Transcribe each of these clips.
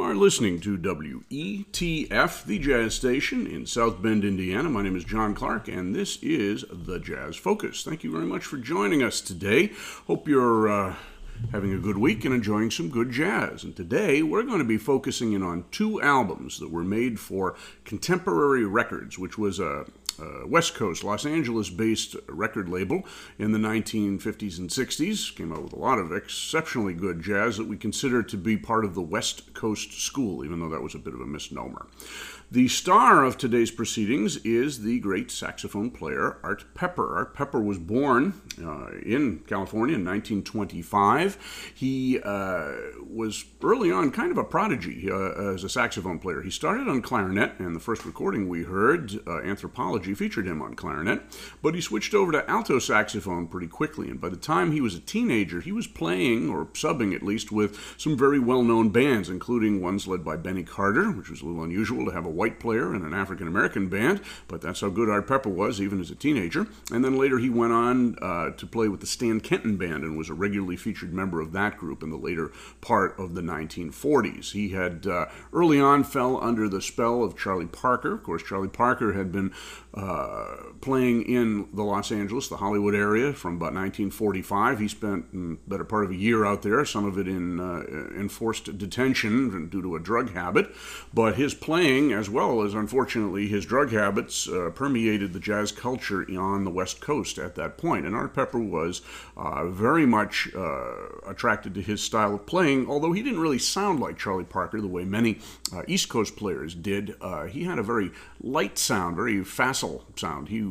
You are listening to WETF, the jazz station in South Bend, Indiana. My name is John Clark, and this is the Jazz Focus. Thank you very much for joining us today. Hope you're uh, having a good week and enjoying some good jazz. And today we're going to be focusing in on two albums that were made for Contemporary Records, which was a uh, West Coast, Los Angeles based record label in the 1950s and 60s. Came out with a lot of exceptionally good jazz that we consider to be part of the West Coast school, even though that was a bit of a misnomer. The star of today's proceedings is the great saxophone player Art Pepper. Art Pepper was born uh, in California in 1925. He uh, was early on kind of a prodigy uh, as a saxophone player. He started on clarinet, and the first recording we heard, uh, Anthropology, featured him on clarinet, but he switched over to alto saxophone pretty quickly. And by the time he was a teenager, he was playing, or subbing at least, with some very well known bands, including ones led by Benny Carter, which was a little unusual to have a white player in an African American band, but that's how good Art Pepper was, even as a teenager. And then later he went on uh, to play with the Stan Kenton Band and was a regularly featured member of that group in the later part of the 1940s. He had uh, early on fell under the spell of Charlie Parker. Of course, Charlie Parker had been uh, playing in the Los Angeles, the Hollywood area from about 1945. He spent mm, better part of a year out there, some of it in uh, enforced detention due to a drug habit. But his playing, as well as unfortunately his drug habits, uh, permeated the jazz culture on the West Coast at that point. And Art Pepper was uh, very much uh, attracted to his style of playing, although he didn't really sound like Charlie Parker the way many uh, East Coast players did. he had a very light sound, very facile sound. He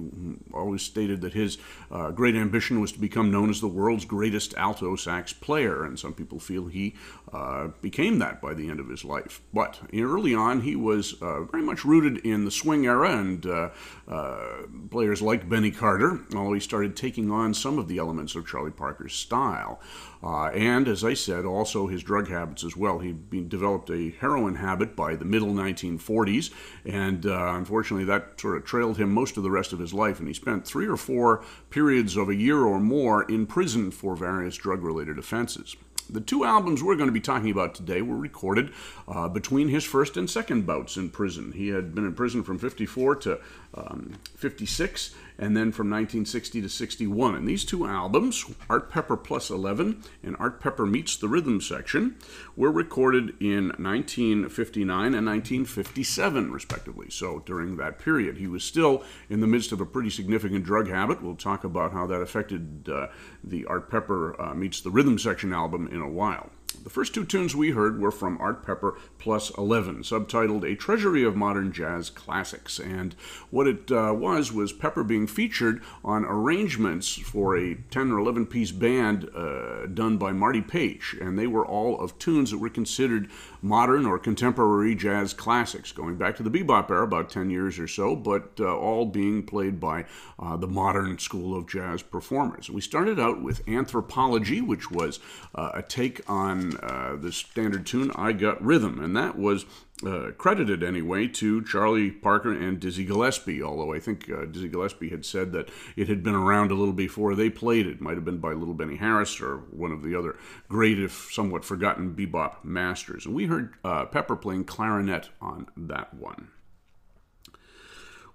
always stated that his uh, great ambition was to become known as the world's greatest alto sax player, and some people feel he uh, became that by the end of his life. But early on, he was uh, very much rooted in the swing era and uh, uh, players like Benny Carter, although he started taking on some of the elements of Charlie Parker's style. Uh, and as I said, also his drug habits as well. He developed a heroin habit by the middle 1940s, and uh, unfortunately, that sort of trailed him most of the rest of his life. And he spent three or four periods of a year or more in prison for various drug related offenses. The two albums we're going to be talking about today were recorded uh, between his first and second bouts in prison. He had been in prison from 54 to um, 56, and then from 1960 to 61. And these two albums, Art Pepper Plus 11 and Art Pepper Meets the Rhythm Section, were recorded in 1959 and 1957, respectively. So during that period, he was still in the midst of a pretty significant drug habit. We'll talk about how that affected uh, the Art Pepper uh, Meets the Rhythm Section album in a while. The first two tunes we heard were from Art Pepper Plus 11, subtitled A Treasury of Modern Jazz Classics. And what it uh, was was Pepper being featured on arrangements for a 10 or 11 piece band uh, done by Marty Paich. And they were all of tunes that were considered modern or contemporary jazz classics, going back to the bebop era, about 10 years or so, but uh, all being played by uh, the modern school of jazz performers. We started out with Anthropology, which was uh, a take on uh, the standard tune I Got Rhythm, and that was uh, credited anyway to Charlie Parker and Dizzy Gillespie, although I think uh, Dizzy Gillespie had said that it had been around a little before they played it. Might have been by Little Benny Harris or one of the other great, if somewhat forgotten, bebop masters. And we heard uh, Pepper playing clarinet on that one.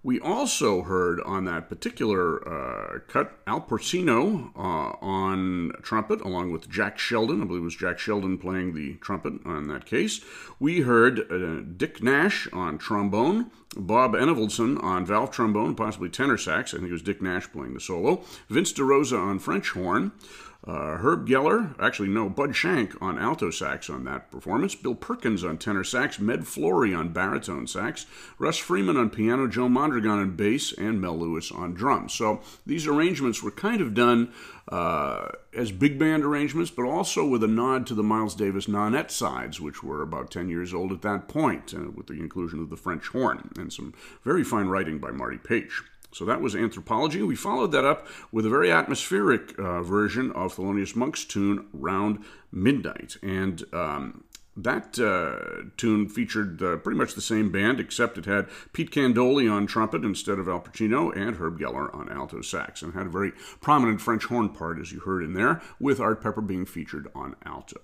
We also heard on that particular uh, cut Al Porcino uh, on trumpet, along with Jack Sheldon. I believe it was Jack Sheldon playing the trumpet on that case. We heard uh, Dick Nash on trombone, Bob Enevoldsen on valve trombone, possibly tenor sax. I think it was Dick Nash playing the solo. Vince DeRosa on French horn. Uh, Herb Geller, actually no, Bud Shank on alto sax on that performance. Bill Perkins on tenor sax. Med Flory on baritone sax. Russ Freeman on piano. Joe Mondragon on bass. And Mel Lewis on drums. So these arrangements were kind of done uh, as big band arrangements, but also with a nod to the Miles Davis nonet sides, which were about 10 years old at that point, uh, with the inclusion of the French horn and some very fine writing by Marty Paich. So that was Anthropology. We followed that up with a very atmospheric uh, version of Thelonious Monk's tune Round Midnight. And um, that uh, tune featured uh, pretty much the same band, except it had Pete Candoli on trumpet instead of Al Porcino and Herb Geller on alto sax, and had a very prominent French horn part, as you heard in there, with Art Pepper being featured on alto.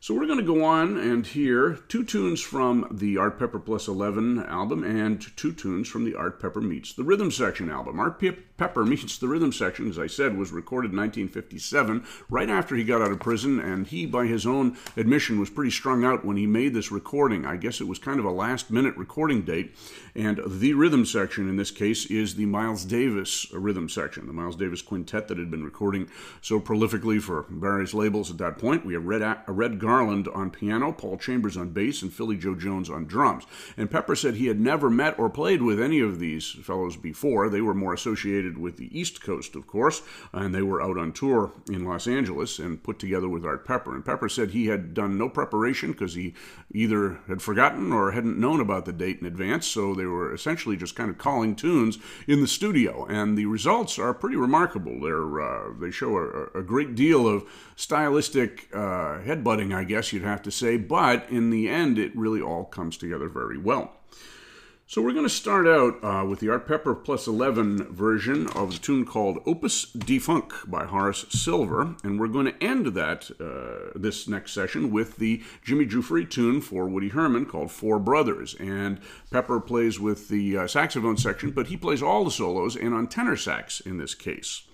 So we're going to go on and hear two tunes from the Art Pepper Plus 11 album and two tunes from the Art Pepper Meets the Rhythm Section album. Art Pepper Meets the Rhythm Section, as I said, was recorded in 1957, right after he got out of prison, and he, by his own admission, was pretty strung out when he made this recording. I guess it was kind of a last minute recording date, and the rhythm section in this case is the Miles Davis rhythm section, the Miles Davis quintet that had been recording so prolifically for various labels at that point. We have Red, Red Garland Garland on piano, Paul Chambers on bass, and Philly Joe Jones on drums. And Pepper said he had never met or played with any of these fellows before. They were more associated with the East Coast, of course, and they were out on tour in Los Angeles and put together with Art Pepper. And Pepper said he had done no preparation because he either had forgotten or hadn't known about the date in advance, so they were essentially just kind of calling tunes in the studio. And the results are pretty remarkable. They're, uh, they show a, a, great deal of stylistic uh, headbutting, I guess you'd have to say, but in the end, it really all comes together very well. So we're going to start out uh, with the Art Pepper Plus 11 version of the tune called Opus de Funk by Horace Silver, and we're going to end that uh, this next session with the Jimmy Giuffre tune for Woody Herman called Four Brothers. And Pepper plays with the uh, saxophone section, but he plays all the solos and on tenor sax in this case.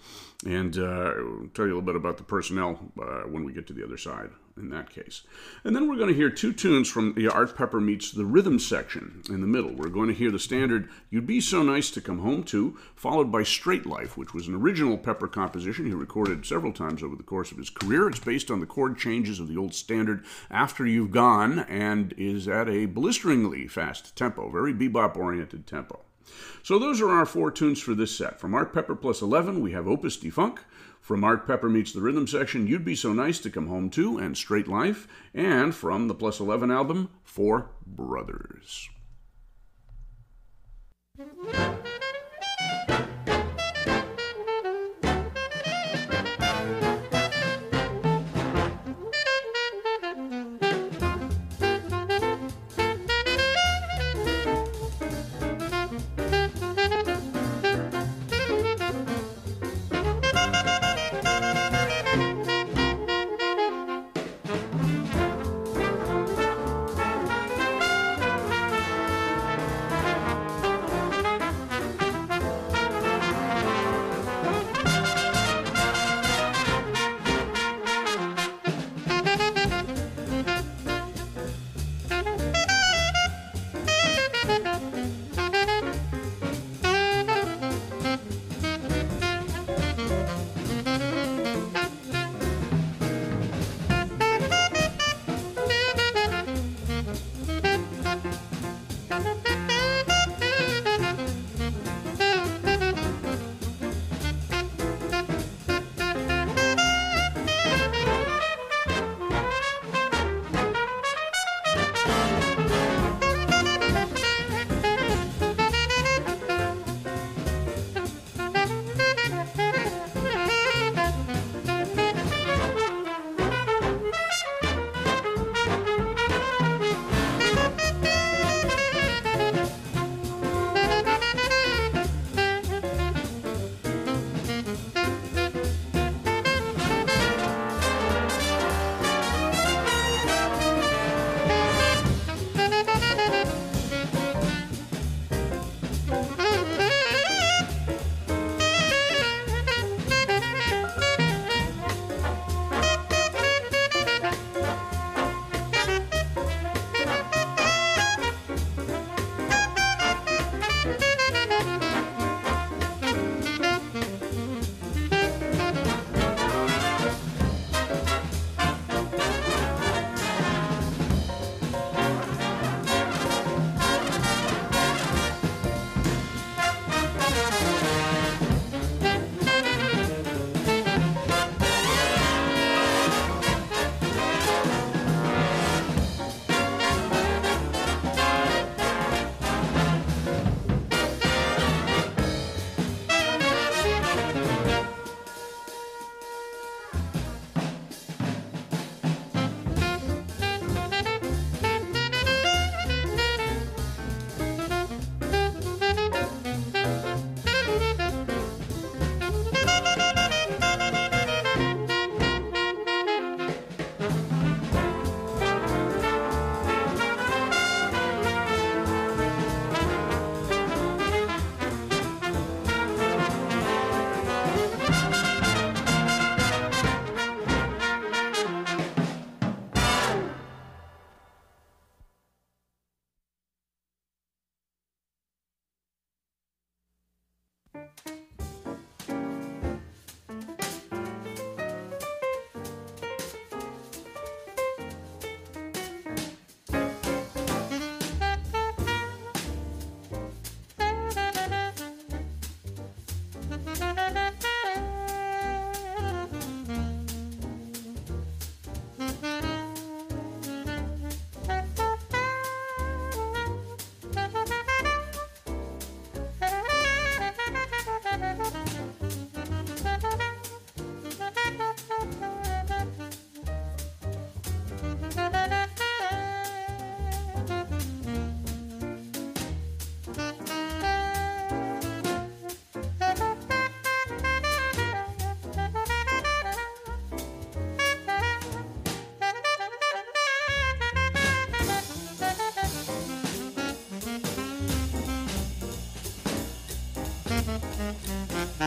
And uh, I'll tell you a little bit about the personnel uh, when we get to the other side in that case. And then we're going to hear two tunes from the Art Pepper meets the rhythm section in the middle. We're going to hear the standard You'd Be So Nice to Come Home To, followed by Straight Life, which was an original Pepper composition he recorded several times over the course of his career. It's based on the chord changes of the old standard After You've Gone and is at a blisteringly fast tempo, very bebop oriented tempo. So those are our four tunes for this set. From Art Pepper plus 11, we have Opus de Funk. From Art Pepper Meets the Rhythm section, You'd Be So Nice to Come Home To, and Straight Life. And from the Plus 11 album, Four Brothers.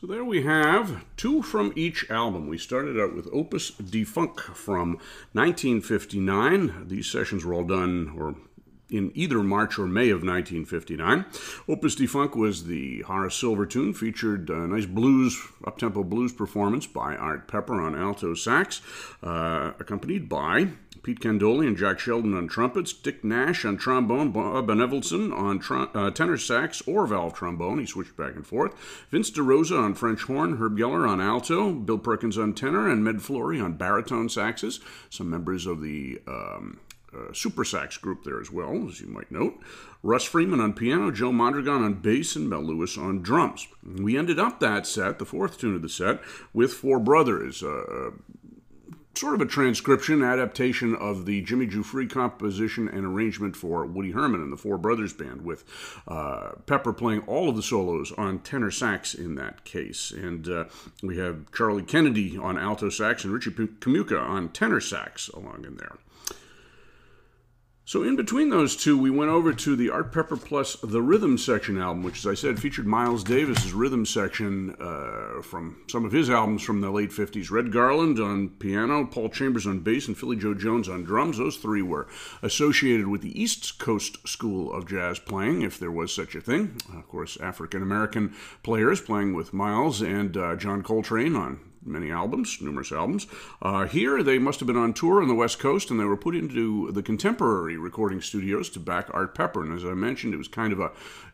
So there we have two from each album. We started out with Opus de Funk from 1959. These sessions were all done, or in either March or May of 1959. Opus de Funk was the Horace Silver tune, featured a nice blues, up-tempo blues performance by Art Pepper on alto sax, uh, accompanied by Pete Candoli and Jack Sheldon on trumpets, Dick Nash on trombone, Bob Enevoldsen on tr- uh, tenor sax or valve trombone. He switched back and forth. Vince DeRosa on French horn, Herb Geller on alto, Bill Perkins on tenor, and Med Flory on baritone saxes. Some members of the um, uh, Supersax group there as well, as you might note. Russ Freeman on piano, Joe Mondragon on bass, and Mel Lewis on drums. We ended up that set, the fourth tune of the set, with Four Brothers, uh, sort of a transcription, adaptation of the Jimmy Giuffre composition and arrangement for Woody Herman and the Four Brothers Band, with uh, Pepper playing all of the solos on tenor sax in that case. And uh, we have Charlie Kennedy on alto sax and Richie Kamuca on tenor sax along in there. So in between those two, we went over to the Art Pepper Plus the Rhythm Section album, which, as I said, featured Miles Davis's rhythm section uh, from some of his albums from the late 50s. Red Garland on piano, Paul Chambers on bass, and Philly Joe Jones on drums. Those three were associated with the East Coast School of Jazz playing, if there was such a thing. Of course, African American players playing with Miles and uh, John Coltrane on many albums, numerous albums. Uh, here, they must have been on tour on the West Coast, and they were put into the contemporary recording studios to back Art Pepper. And as I mentioned, it was kind of a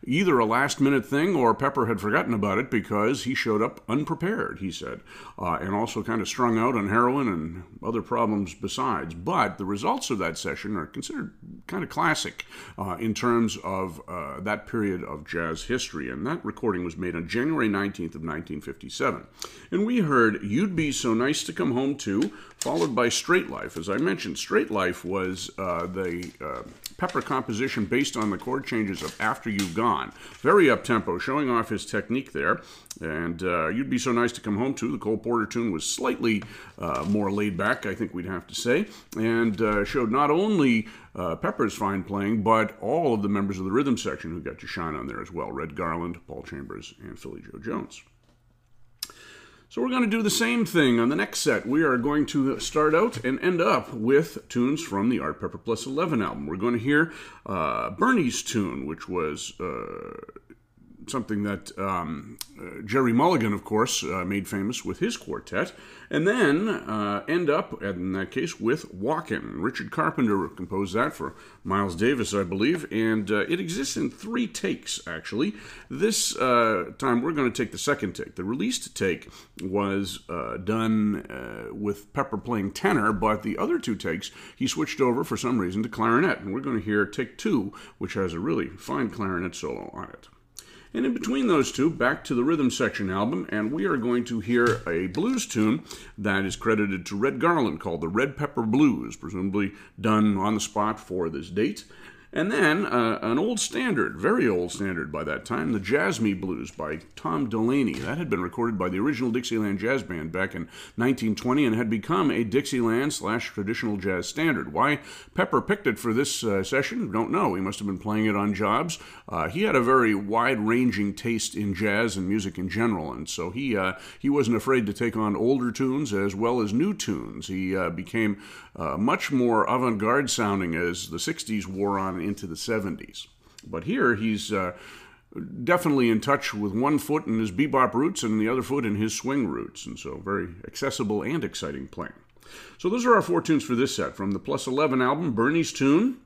either a last minute thing or Pepper had forgotten about it because he showed up unprepared. He said, uh, and also kind of strung out on heroin and other problems besides. But the results of that session are considered kind of classic uh, in terms of uh, that period of jazz history. And that recording was made on January 19th of 1957. And we heard You'd Be So Nice to Come Home To, followed by Straight Life. As I mentioned, Straight Life was uh, the uh, Pepper composition based on the chord changes of After You've Gone. Very up tempo, showing off his technique there. And uh, You'd Be So Nice to Come Home To, the Cole Porter tune, was slightly uh, more laid back, I think we'd have to say, and uh, showed not only uh, Pepper's fine playing, but all of the members of the rhythm section who got to shine on there as well Red Garland, Paul Chambers, and Philly Joe Jones. So we're going to do the same thing on the next set. We are going to start out and end up with tunes from the Art Pepper Plus 11 album. We're going to hear uh, Bernie's tune, which was uh, something that um, uh, Gerry Mulligan, of course, uh, made famous with his quartet, and then uh, end up, in that case, with Walkin'. Richard Carpenter composed that for Miles Davis, I believe, and uh, it exists in three takes, actually. This uh, time we're going to take the second take. The released take was uh, done with Pepper playing tenor, but the other two takes he switched over for some reason to clarinet, and we're going to hear take two, which has a really fine clarinet solo on it. And in between those two, back to the rhythm section album, and we are going to hear a blues tune that is credited to Red Garland called the Red Pepper Blues, presumably done on the spot for this date. And then uh, an old standard, very old standard by that time, the Me Blues by Tom Delaney. That had been recorded by the original Dixieland Jazz Band back in 1920 and had become a Dixieland slash traditional jazz standard. Why Pepper picked it for this uh, session, don't know. He must have been playing it on jobs. Uh, he had a very wide-ranging taste in jazz and music in general, and so he uh, he wasn't afraid to take on older tunes as well as new tunes. He uh, became uh, much more avant-garde sounding as the 60s wore on into the 70s. But here he's uh, definitely in touch with one foot in his bebop roots and the other foot in his swing roots, and so very accessible and exciting playing. So those are our four tunes for this set from the Plus 11 album, Bernie's Tune,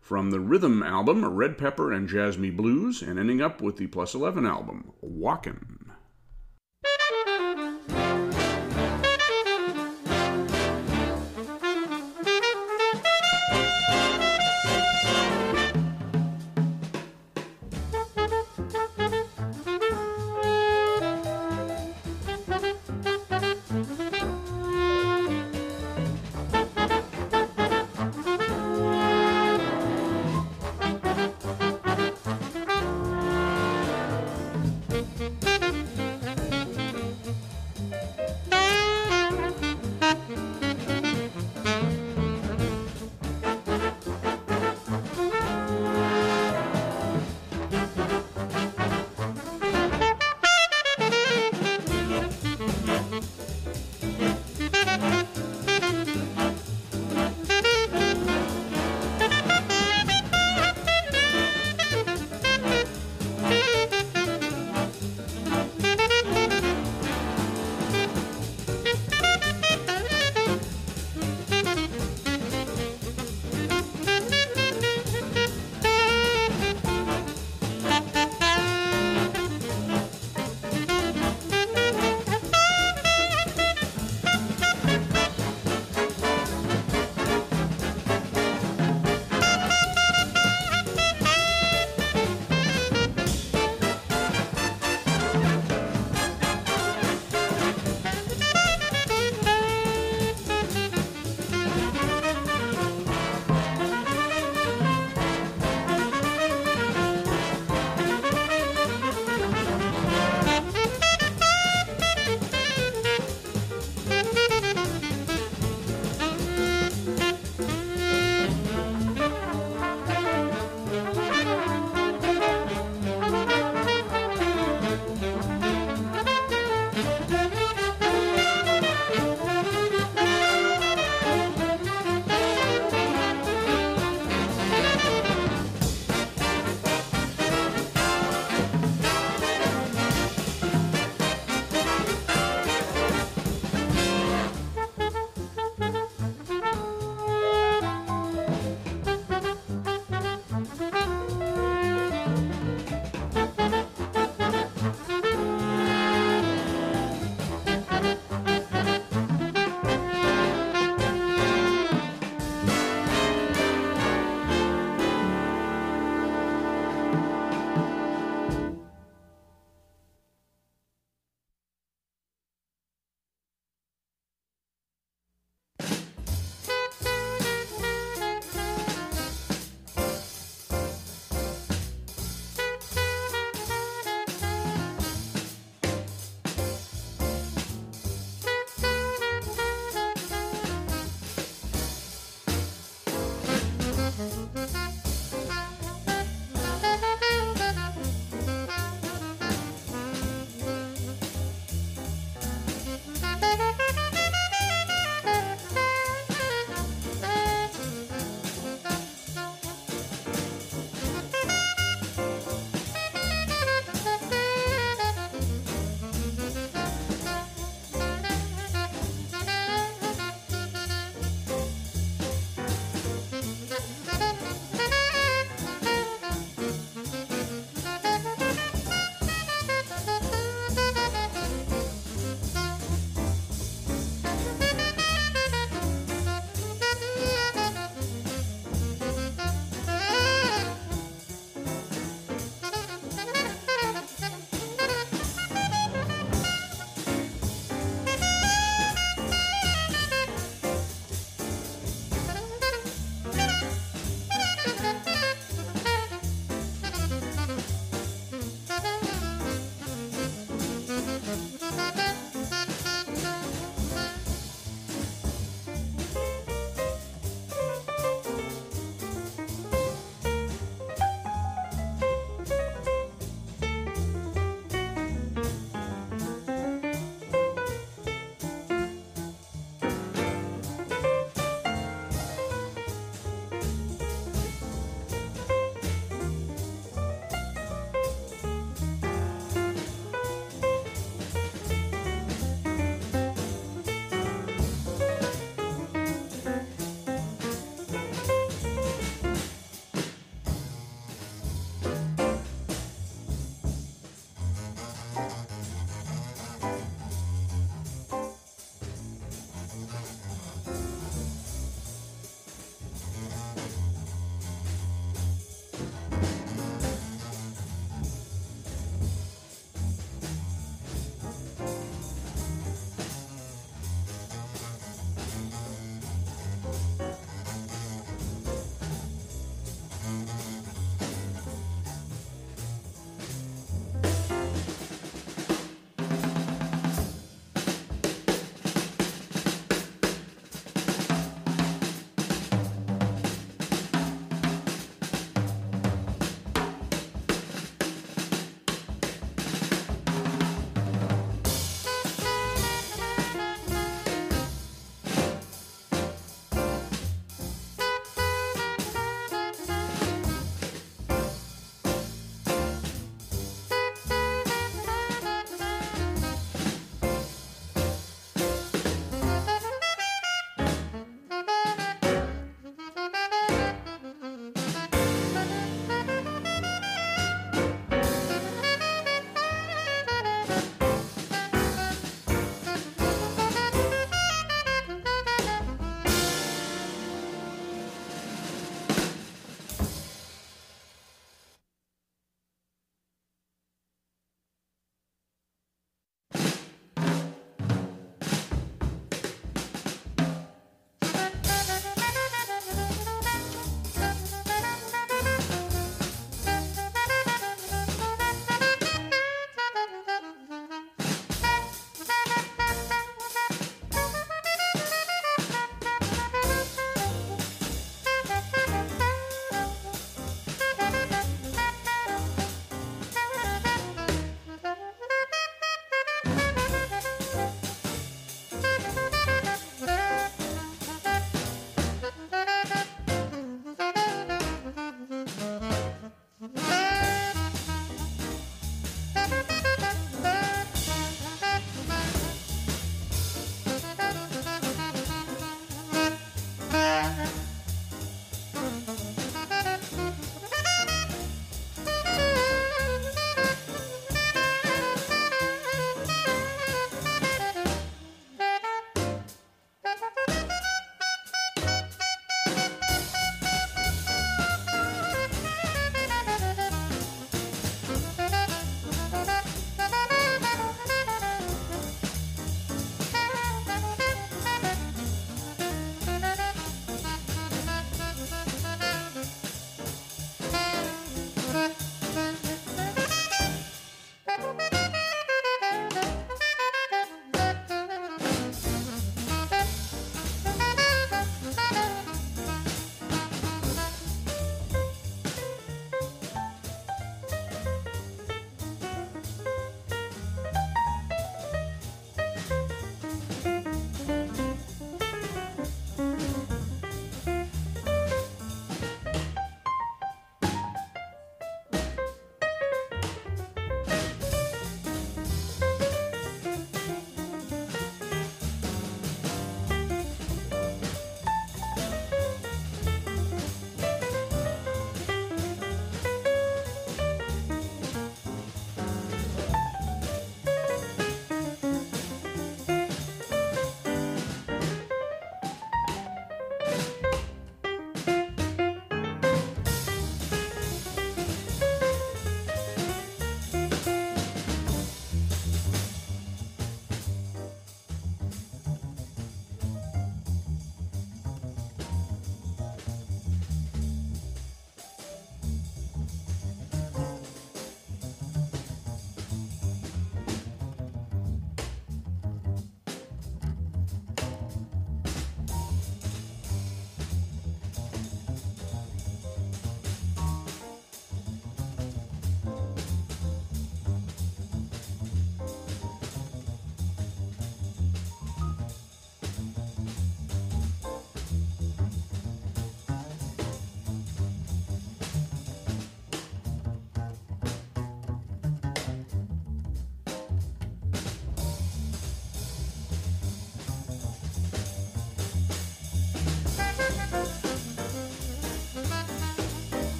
from the Rhythm album, Red Pepper and Me Blues, and ending up with the Plus 11 album, Walkin'.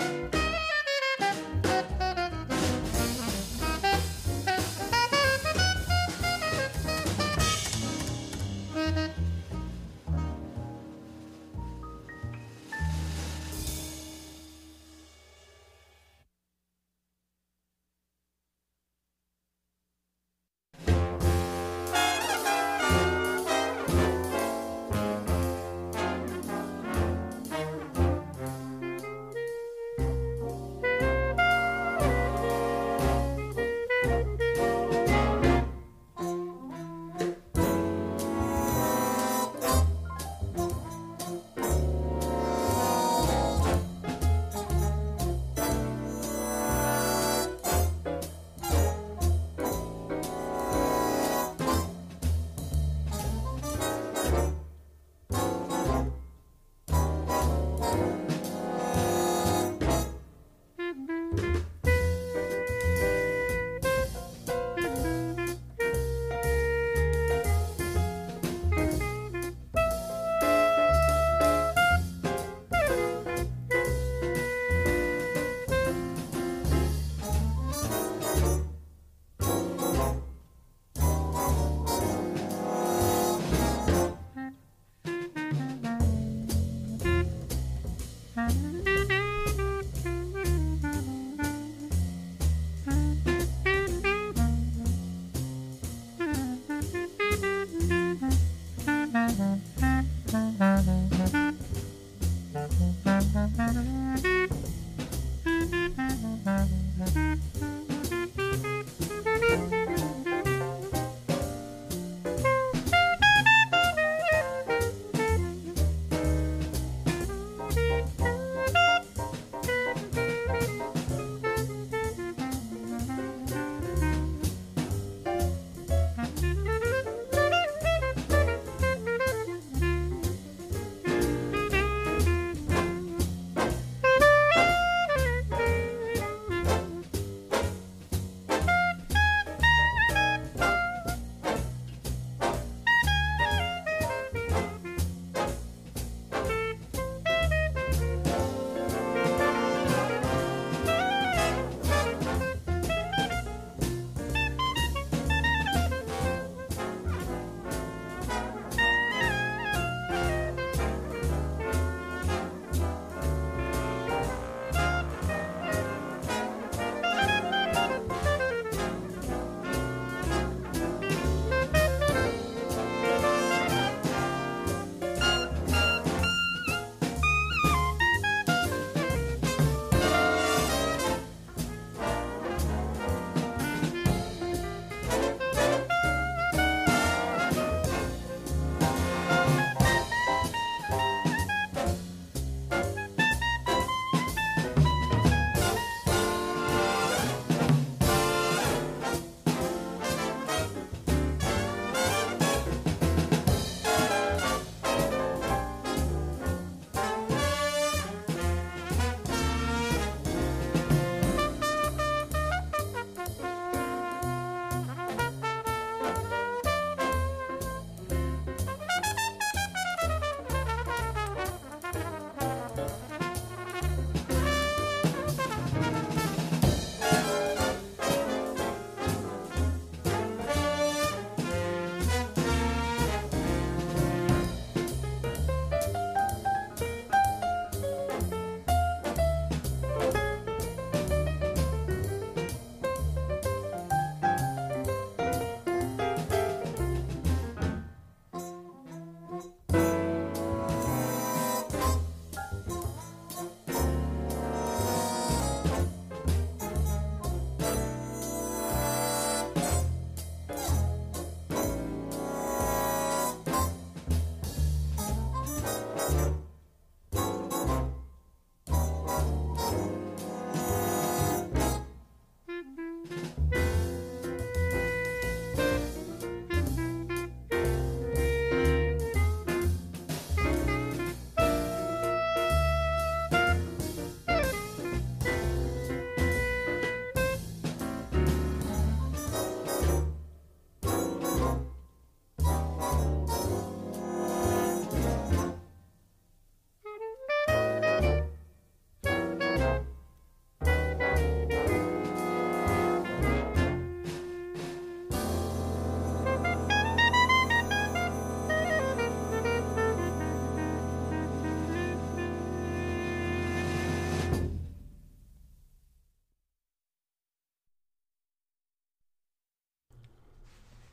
you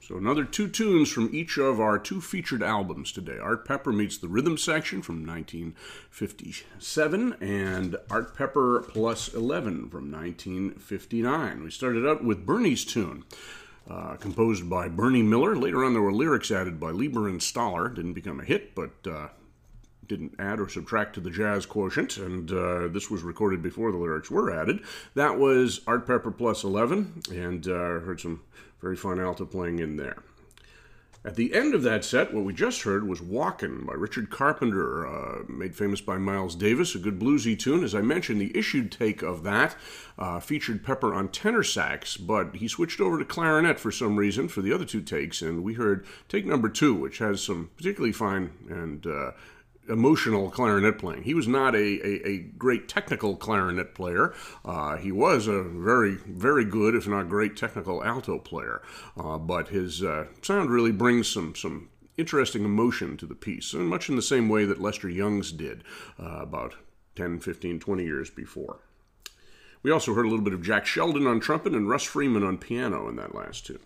So, another two tunes from each of our two featured albums today Art Pepper meets the Rhythm Section from 1957 and Art Pepper Plus 11 from 1959. We started out with Bernie's tune. Uh, composed by Bernie Miller. Later on, there were lyrics added by Leiber and Stoller. Didn't become a hit, but uh, didn't add or subtract to the jazz quotient, and uh, this was recorded before the lyrics were added. That was Art Pepper plus 11, and uh, heard some very fine alto playing in there. At the end of that set, what we just heard was Walkin' by Richard Carpenter, uh, made famous by Miles Davis, a good bluesy tune. As I mentioned, the issued take of that uh, featured Pepper on tenor sax, but he switched over to clarinet for some reason for the other two takes, and we heard take number two, which has some particularly fine and uh, emotional clarinet playing. He was not a, a, a great technical clarinet player. Uh, he was a very, very good, if not great, technical alto player. Uh, but his uh, sound really brings some, some interesting emotion to the piece, and much in the same way that Lester Young's did uh, about 10, 15, 20 years before. We also heard a little bit of Jack Sheldon on trumpet and Russ Freeman on piano in that last tune.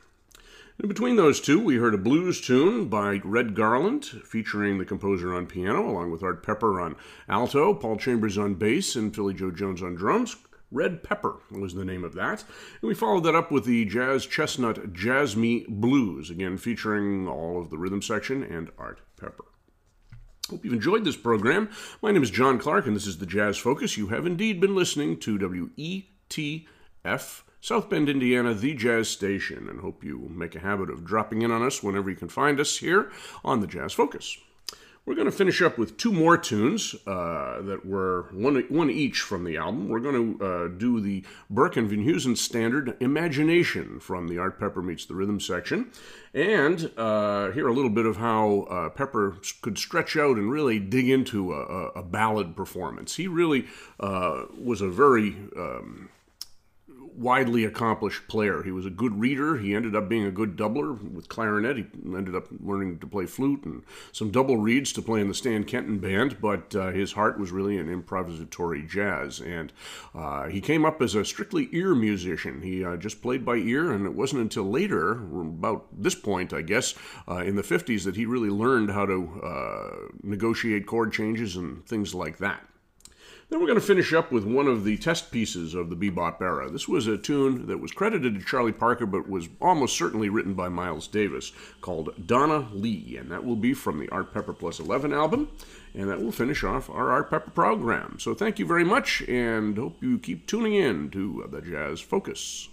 Between those two, we heard a blues tune by Red Garland, featuring the composer on piano, along with Art Pepper on alto, Paul Chambers on bass, and Philly Joe Jones on drums. Red Pepper was the name of that. And we followed that up with the Jazz Chestnut Jazz Me Blues, again featuring all of the rhythm section and Art Pepper. Hope you've enjoyed this program. My name is John Clark, and this is the Jazz Focus. You have indeed been listening to WETF South Bend, Indiana, the jazz station, and hope you make a habit of dropping in on us whenever you can find us here on the Jazz Focus. We're going to finish up with two more tunes uh, that were one, one each from the album. We're going to uh, do the Burke and Van Heusen standard Imagination from the Art Pepper Meets the Rhythm section, and uh, hear a little bit of how uh, Pepper could stretch out and really dig into a, a ballad performance. He really uh, was a very um, widely accomplished player. He was a good reader. He ended up being a good doubler with clarinet. He ended up learning to play flute and some double reeds to play in the Stan Kenton band, but uh, his heart was really in improvisatory jazz. And uh, he came up as a strictly ear musician. He uh, just played by ear, and it wasn't until later, about this point, I guess, uh, in the 50s, that he really learned how to uh, negotiate chord changes and things like that. Then we're going to finish up with one of the test pieces of the bebop era. This was a tune that was credited to Charlie Parker, but was almost certainly written by Miles Davis, called Donna Lee, and that will be from the Art Pepper Plus 11 album, and that will finish off our Art Pepper program. So thank you very much, and hope you keep tuning in to the Jazz Focus.